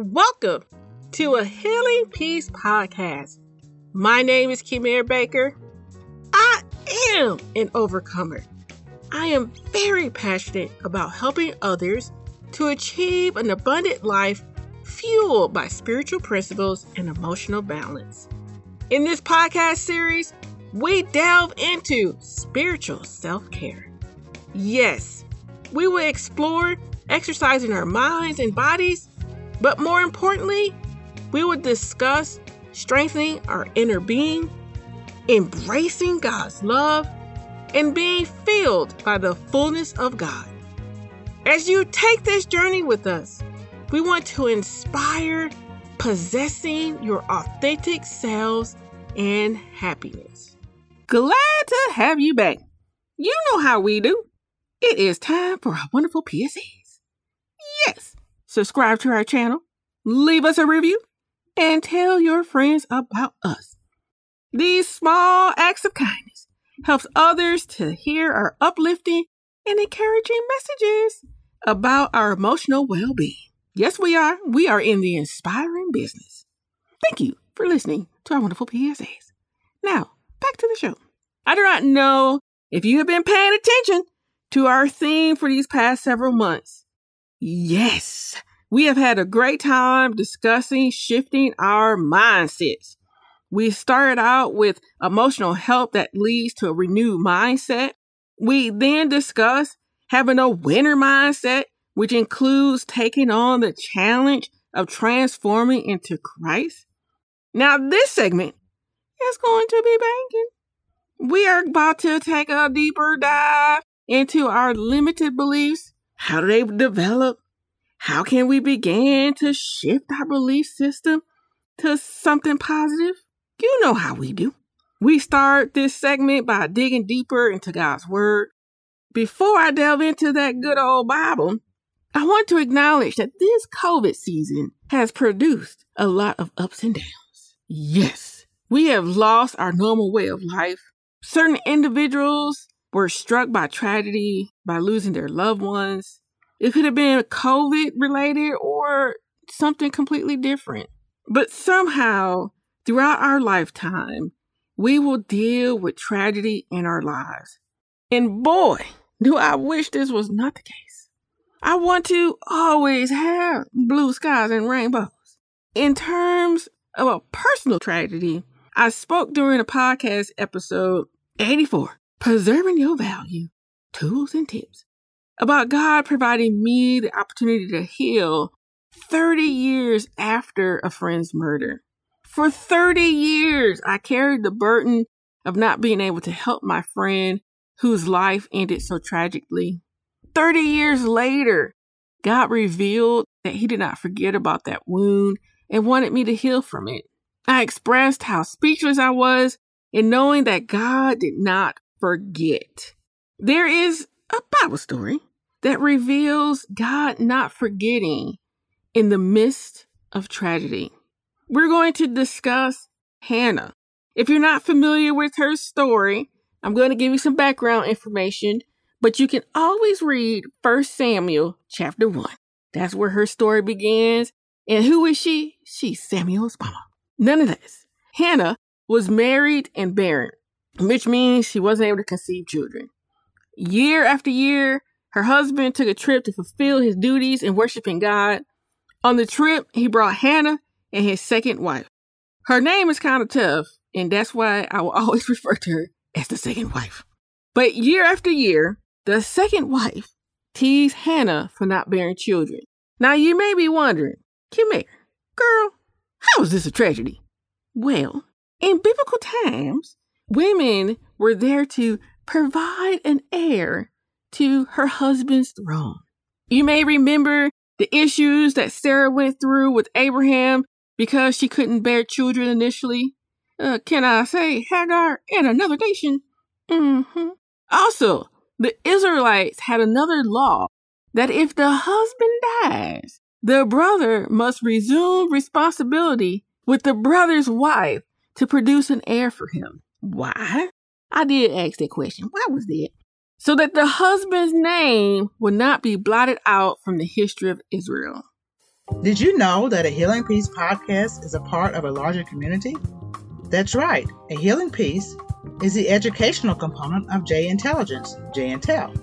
Welcome to a Healing Peace podcast. My name is Kimir Baker. I am an overcomer. I am very passionate about helping others to achieve an abundant life fueled by spiritual principles and emotional balance. In this podcast series, we delve into spiritual self care. Yes, we will explore exercising our minds and bodies but more importantly, we will discuss strengthening our inner being, embracing God's love, and being filled by the fullness of God. As you take this journey with us, we want to inspire possessing your authentic selves and happiness. Glad to have you back. You know how we do. It is time for our wonderful PSAs. Yes, subscribe to our channel, leave us a review, and tell your friends about us. These small acts of kindness helps others to hear our uplifting and encouraging messages about our emotional well-being. Yes, we are. We are in the inspiring business. Thank you for listening to our wonderful PSAs. Now, back to the show. I do not know if you have been paying attention to our theme for these past several months. Yes, we have had a great time discussing shifting our mindsets. We started out with emotional help that leads to a renewed mindset. We then discussed having a winner mindset, which includes taking on the challenge of transforming into Christ. Now, this segment is going to be banking. We are about to take a deeper dive into our limited beliefs. How do they develop? How can we begin to shift our belief system to something positive? You know how we do. We start this segment by digging deeper into God's Word. Before I delve into that good old Bible, I want to acknowledge that this COVID season has produced a lot of ups and downs. Yes, we have lost our normal way of life. Certain individuals were struck by tragedy by losing their loved ones. It could have been COVID related or something completely different. But somehow, throughout our lifetime, we will deal with tragedy in our lives. And boy, do I wish this was not the case. I want to always have blue skies and rainbows. In terms of a personal tragedy, I spoke during a podcast episode 84, Preserving Your Value, Tools and Tips about God providing me the opportunity to heal 30 years after a friend's murder. For 30 years, I carried the burden of not being able to help my friend whose life ended so tragically. 30 years later, God revealed that He did not forget about that wound and wanted me to heal from it. I expressed how speechless I was in knowing that God did not forget. There is a Bible story that reveals God not forgetting in the midst of tragedy. We're going to discuss Hannah. If you're not familiar with her story, I'm going to give you some background information, but you can always read 1 Samuel chapter 1. That's where her story begins. And who is she? She's Samuel's mama. None of this. Hannah was married and barren, which means she wasn't able to conceive children. Year after year, her husband took a trip to fulfill his duties in worshiping God. On the trip, he brought Hannah and his second wife. Her name is kind of tough, and that's why I will always refer to her as the second wife. But year after year, the second wife teased Hannah for not bearing children. Now you may be wondering, Kim girl, how is this a tragedy? Well, in biblical times, women were there to provide an heir to her husband's throne. You may remember the issues that Sarah went through with Abraham because she couldn't bear children initially. Uh, can I say Hagar and another nation? Mm-hmm. Also, the Israelites had another law that if the husband dies, the brother must resume responsibility with the brother's wife to produce an heir for him. Why? I did ask that question. Why was that? So that the husband's name would not be blotted out from the history of Israel. Did you know that a Healing Peace podcast is a part of a larger community? That's right. A Healing Peace is the educational component of J Intelligence, J Intel.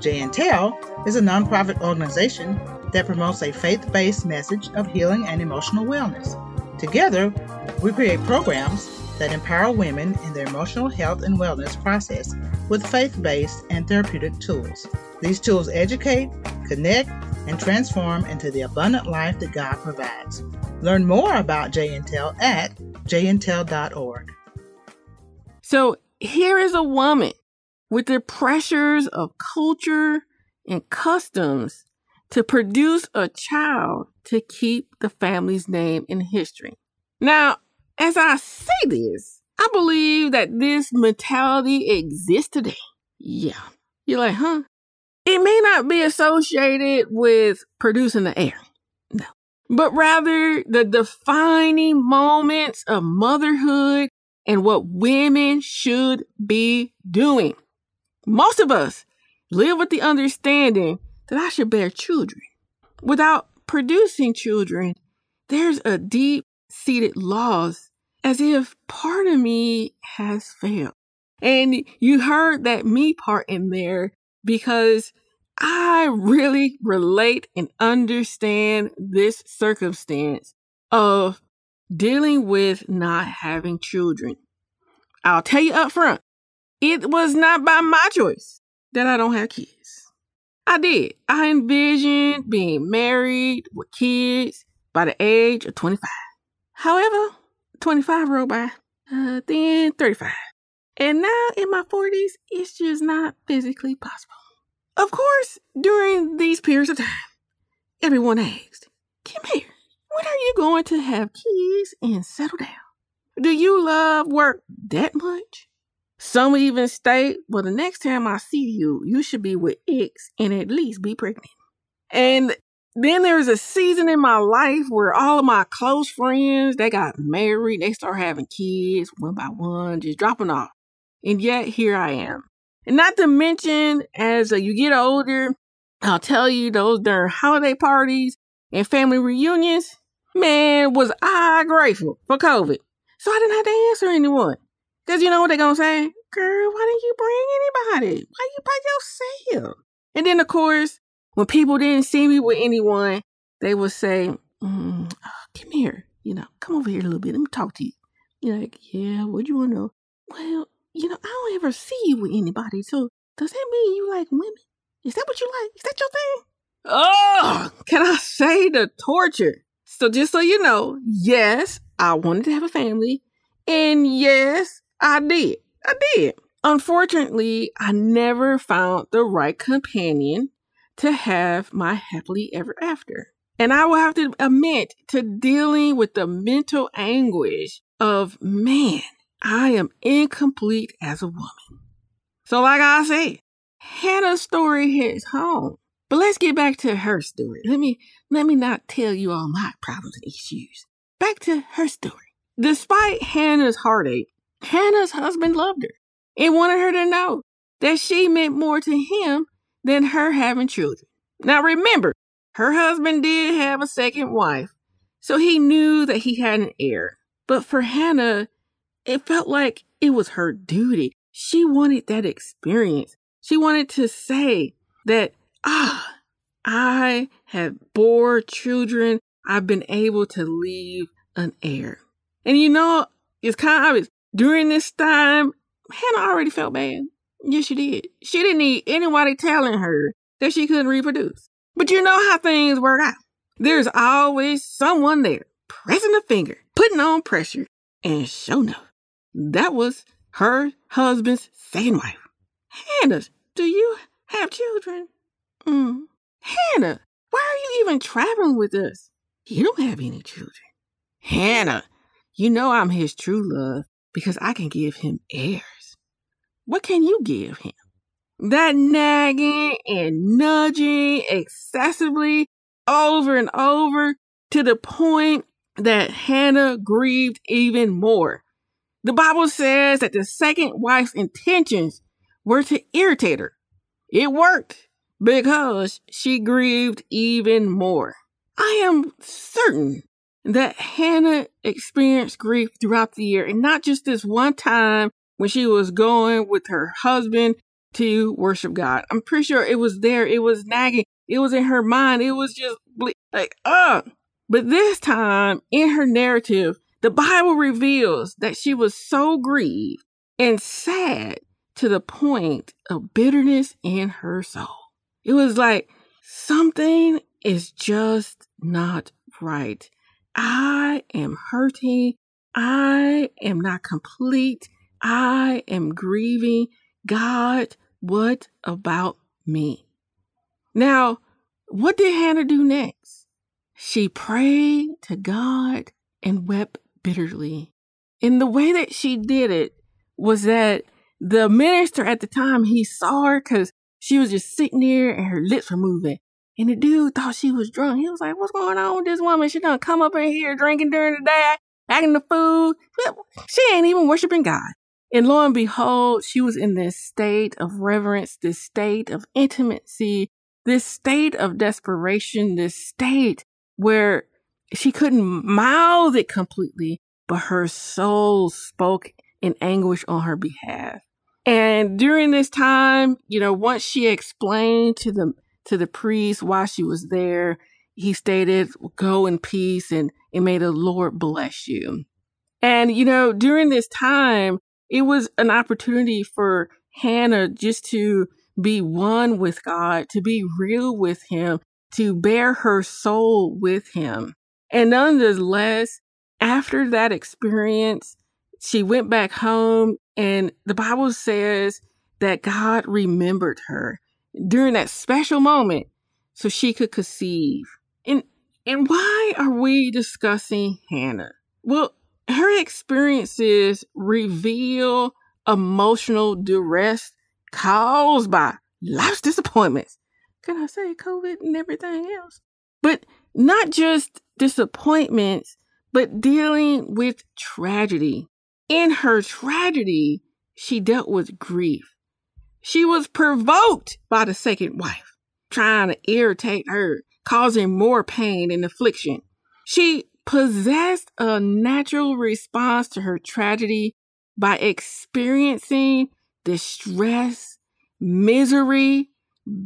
J Intel is a nonprofit organization that promotes a faith-based message of healing and emotional wellness. Together, we create programs that empower women in their emotional health and wellness process with faith-based and therapeutic tools. These tools educate, connect, and transform into the abundant life that God provides. Learn more about JIntel at jintel.org. So here is a woman with the pressures of culture and customs to produce a child to keep the family's name in history. Now, as I say this, I believe that this mentality exists today. Yeah. You're like, huh? It may not be associated with producing the heir, No. But rather the defining moments of motherhood and what women should be doing. Most of us live with the understanding that I should bear children. Without producing children, there's a deep seated loss as if part of me has failed. And you heard that me part in there because I really relate and understand this circumstance of dealing with not having children. I'll tell you up front, it was not by my choice that I don't have kids. I did. I envisioned being married with kids by the age of 25. However, 25 rolled by, uh, then 35. And now in my 40s, it's just not physically possible. Of course, during these periods of time, everyone asked, Kimir, when are you going to have kids and settle down? Do you love work that much? Some even state, well, the next time I see you, you should be with X and at least be pregnant. And then there was a season in my life where all of my close friends, they got married, they start having kids one by one, just dropping off. And yet here I am. And not to mention, as uh, you get older, I'll tell you those during holiday parties and family reunions, man, was I grateful for COVID. So I didn't have to answer anyone. Because you know what they're to say? Girl, why didn't you bring anybody? Why you by yourself? And then, of course, when people didn't see me with anyone, they would say, mm, oh, Kimir, you know, come over here a little bit. Let me talk to you. You're like, yeah, what do you want to know? Well, you know, I don't ever see you with anybody. So does that mean you like women? Is that what you like? Is that your thing? Oh, can I say the torture? So just so you know, yes, I wanted to have a family. And yes, I did. I did. Unfortunately, I never found the right companion to have my happily ever after. And I will have to admit to dealing with the mental anguish of, man, I am incomplete as a woman. So, like I said, Hannah's story hits home. But let's get back to her story. Let me let me not tell you all my problems and issues. Back to her story. Despite Hannah's heartache, Hannah's husband loved her and wanted her to know that she meant more to him than her having children. Now remember, her husband did have a second wife, so he knew that he had an heir. But for Hannah, it felt like it was her duty. She wanted that experience. She wanted to say that, ah, I have bore children. I've been able to leave an heir. And you know, it's kind of obvious. During this time, Hannah already felt bad. Yes, she did. She didn't need anybody telling her that she couldn't reproduce. But you know how things work out. There's always someone there pressing a finger, putting on pressure, and sure enough, that was her husband's second wife. Hannah, do you have children? Mm. Hannah, why are you even traveling with us? You don't have any children. Hannah, you know I'm his true love because I can give him heirs. What can you give him? That nagging and nudging excessively over and over to the point that Hannah grieved even more. The Bible says that the second wife's intentions were to irritate her. It worked because she grieved even more. I am certain that Hannah experienced grief throughout the year and not just this one time when she was going with her husband to worship God. I'm pretty sure it was there. It was nagging. It was in her mind. It was just like, uh. But this time in her narrative, the Bible reveals that she was so grieved and sad to the point of bitterness in her soul. It was like something is just not right. I am hurting. I am not complete. I am grieving. God, what about me? Now, what did Hannah do next? She prayed to God and wept bitterly. And the way that she did it was that the minister at the time, he saw her because she was just sitting there and her lips were moving. And the dude thought she was drunk. He was like, What's going on with this woman? She done come up in here drinking during the day, acting the food. She ain't even worshiping God. And lo and behold, she was in this state of reverence, this state of intimacy, this state of desperation, this state where she couldn't mouth it completely, but her soul spoke in anguish on her behalf. And during this time, you know, once she explained to the to the priest why she was there, he stated, "Go in peace, and and may the Lord bless you." And you know, during this time, it was an opportunity for Hannah just to be one with God, to be real with Him, to bare her soul with Him. And nonetheless, after that experience, she went back home and the Bible says that God remembered her during that special moment so she could conceive. And and why are we discussing Hannah? Well, her experiences reveal emotional duress caused by life's disappointments. Can I say COVID and everything else? But not just disappointments, but dealing with tragedy. In her tragedy, she dealt with grief. She was provoked by the second wife, trying to irritate her, causing more pain and affliction. She possessed a natural response to her tragedy by experiencing distress, misery,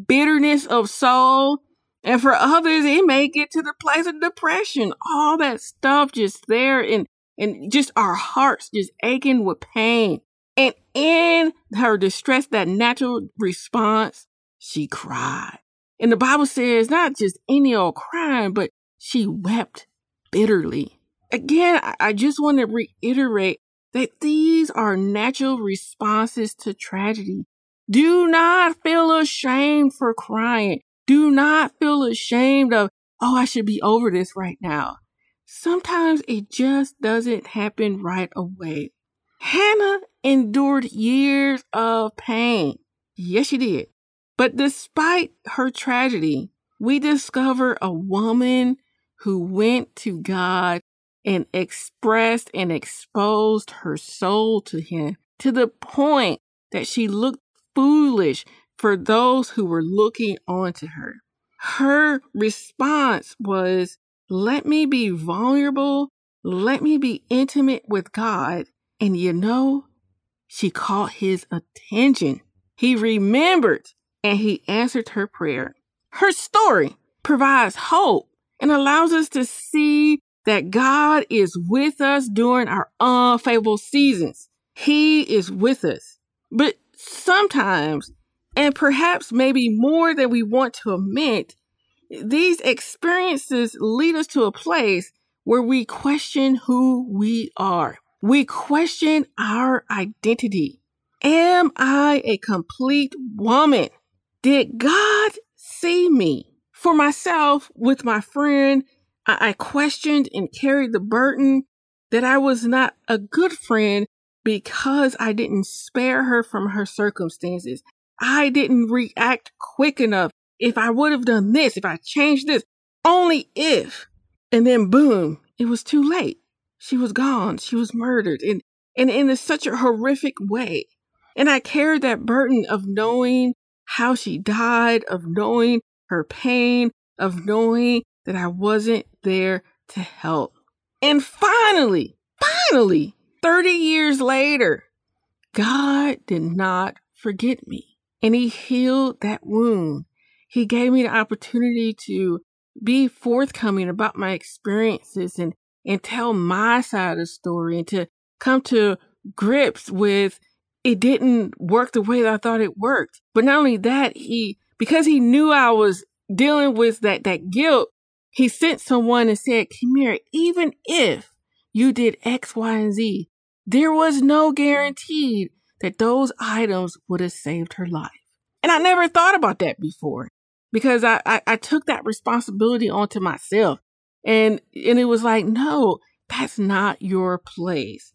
bitterness of soul, and for others, it may get to the place of depression. All that stuff just there and and just our hearts just aching with pain. And in her distress, that natural response, she cried. And the Bible says not just any old crying, but she wept bitterly. Again, I just want to reiterate that these are natural responses to tragedy. Do not feel ashamed for crying. Do not feel ashamed of, oh, I should be over this right now sometimes it just doesn't happen right away. Hannah endured years of pain. Yes, she did. But despite her tragedy, we discover a woman who went to God and expressed and exposed her soul to Him to the point that she looked foolish for those who were looking on to her. Her response was let me be vulnerable. Let me be intimate with God. And you know, she caught his attention. He remembered and he answered her prayer. Her story provides hope and allows us to see that God is with us during our unfavorable seasons. He is with us. But sometimes, and perhaps maybe more than we want to admit, these experiences lead us to a place where we question who we are. We question our identity. Am I a complete woman? Did God see me? For myself, with my friend, I, I questioned and carried the burden that I was not a good friend because I didn't spare her from her circumstances. I didn't react quick enough if I would have done this, if I changed this, only if. And then boom, it was too late. She was gone. She was murdered and, and in such a horrific way. And I carried that burden of knowing how she died, of knowing her pain, of knowing that I wasn't there to help. And finally, finally, 30 years later, God did not forget me and He healed that wound. He gave me the opportunity to be forthcoming about my experiences and, and tell my side of the story and to come to grips with it didn't work the way that I thought it worked. But not only that, he, because he knew I was dealing with that, that guilt, he sent someone and said, Kimir, even if you did X, Y, and Z, there was no guarantee that those items would have saved her life. And I never thought about that before because I, I, I took that responsibility onto myself. And, and it was like, no, that's not your place.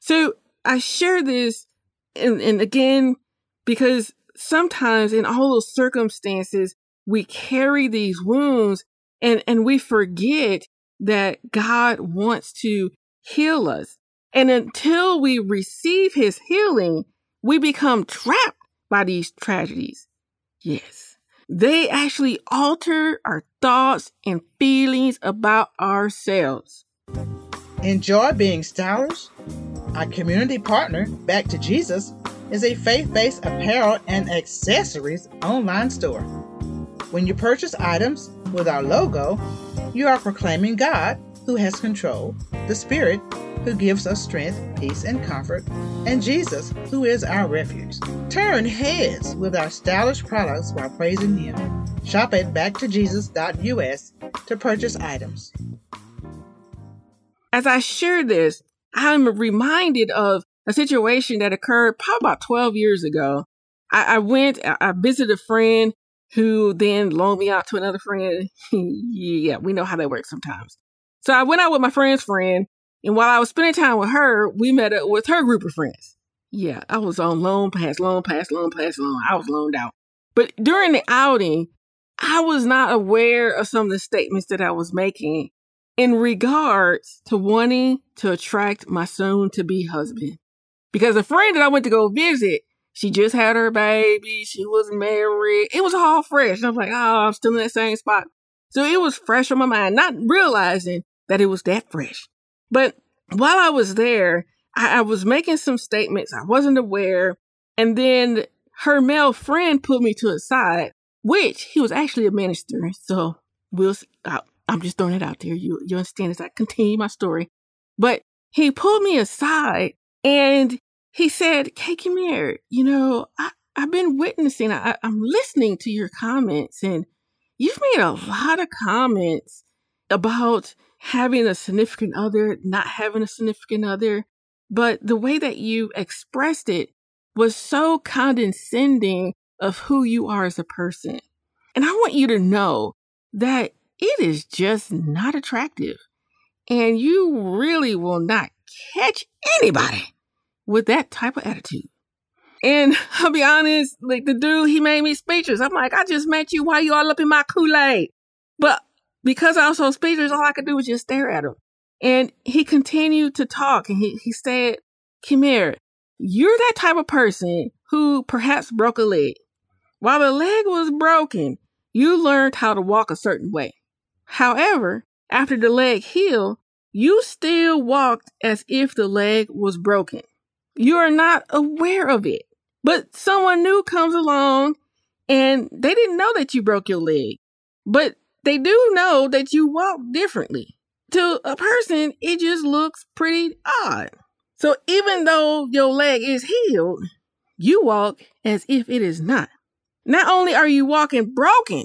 So I share this and, and again, because sometimes in all those circumstances, we carry these wounds and, and we forget that God wants to heal us. And until we receive his healing, we become trapped by these tragedies. Yes, they actually alter our thoughts and feelings about ourselves. Enjoy being stylish? Our community partner, Back to Jesus, is a faith based apparel and accessories online store. When you purchase items with our logo, you are proclaiming God, who has control, the Spirit, who gives us strength, peace, and comfort, and Jesus, who is our refuge. Turn heads with our stylish products while praising Him. Shop at backtojesus.us to purchase items. As I share this, I'm reminded of a situation that occurred probably about 12 years ago. I, I went, I visited a friend who then loaned me out to another friend. yeah, we know how that works sometimes. So I went out with my friend's friend, and while I was spending time with her, we met up with her group of friends. Yeah, I was on loan pass, loan pass, loan pass, loan. I was loaned out. But during the outing, I was not aware of some of the statements that I was making in regards to wanting to attract my soon to be husband. Because a friend that I went to go visit, she just had her baby, she was married. It was all fresh. And I was like, oh, I'm still in that same spot. So it was fresh on my mind, not realizing that it was that fresh. But while I was there, I, I was making some statements I wasn't aware. And then her male friend put me to a side, which he was actually a minister. So we'll, uh, I'm just throwing it out there. You you understand as I continue my story. But he pulled me aside and he said, Kimir. You know, I, I've been witnessing, I, I'm listening to your comments, and you've made a lot of comments about having a significant other, not having a significant other. But the way that you expressed it was so condescending of who you are as a person. And I want you to know that it is just not attractive. And you really will not catch anybody with that type of attitude. And I'll be honest, like the dude, he made me speechless. I'm like, I just met you. Why you all up in my Kool-Aid? But because I was so speechless, all I could do was just stare at him. And he continued to talk and he, he said, Kimir, you're that type of person who perhaps broke a leg. While the leg was broken, you learned how to walk a certain way. However, after the leg healed, you still walked as if the leg was broken. You are not aware of it. But someone new comes along and they didn't know that you broke your leg. But they do know that you walk differently. To a person, it just looks pretty odd. So even though your leg is healed, you walk as if it is not. Not only are you walking broken,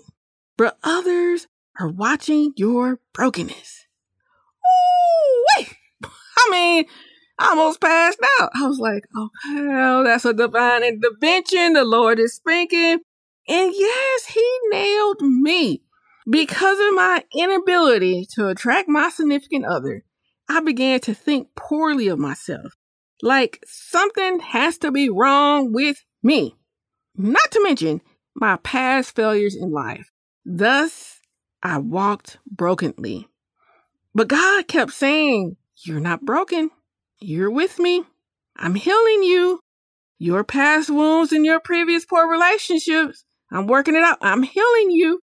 but others are watching your brokenness. Ooh, I mean, Almost passed out. I was like, oh, hell, that's a divine intervention. The Lord is speaking. And yes, he nailed me. Because of my inability to attract my significant other, I began to think poorly of myself. Like something has to be wrong with me. Not to mention my past failures in life. Thus, I walked brokenly. But God kept saying, You're not broken. You're with me. I'm healing you. Your past wounds and your previous poor relationships. I'm working it out. I'm healing you.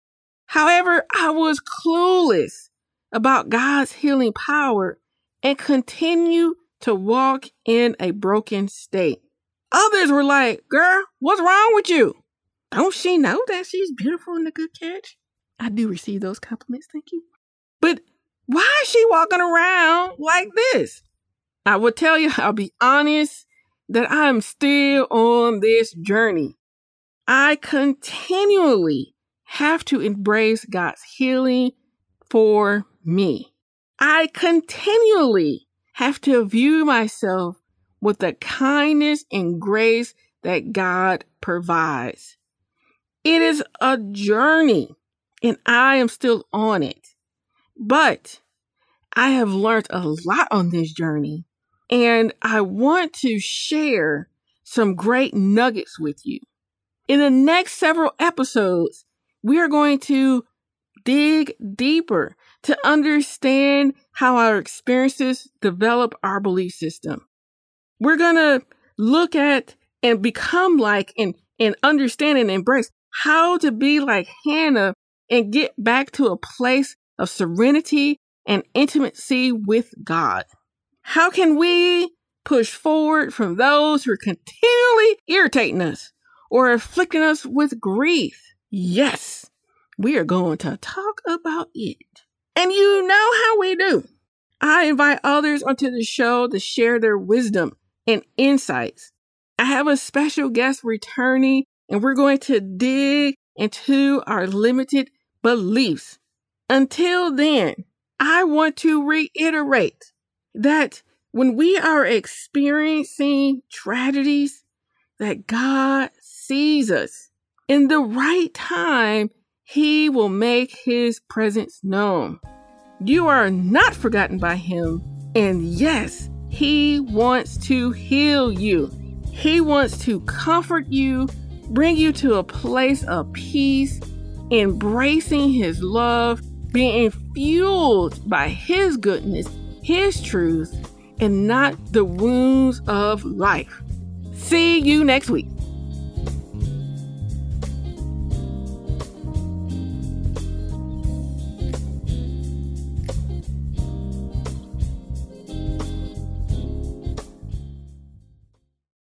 However, I was clueless about God's healing power and continue to walk in a broken state. Others were like, Girl, what's wrong with you? Don't she know that she's beautiful and a good catch? I do receive those compliments, thank you. But why is she walking around like this? I will tell you, I'll be honest, that I'm still on this journey. I continually have to embrace God's healing for me. I continually have to view myself with the kindness and grace that God provides. It is a journey and I am still on it. But I have learned a lot on this journey and I want to share some great nuggets with you. In the next several episodes, we are going to dig deeper to understand how our experiences develop our belief system. We're going to look at and become like and, and understand and embrace how to be like Hannah and get back to a place of serenity and intimacy with God. How can we push forward from those who are continually irritating us or afflicting us with grief? Yes, we are going to talk about it. And you know how we do. I invite others onto the show to share their wisdom and insights. I have a special guest returning, and we're going to dig into our limited beliefs. Until then, I want to reiterate that when we are experiencing tragedies, that God sees us. In the right time, He will make His presence known. You are not forgotten by Him. And yes, He wants to heal you. He wants to comfort you, bring you to a place of peace, embracing His love, being fueled by His goodness, His truth, and not the wounds of life. See you next week.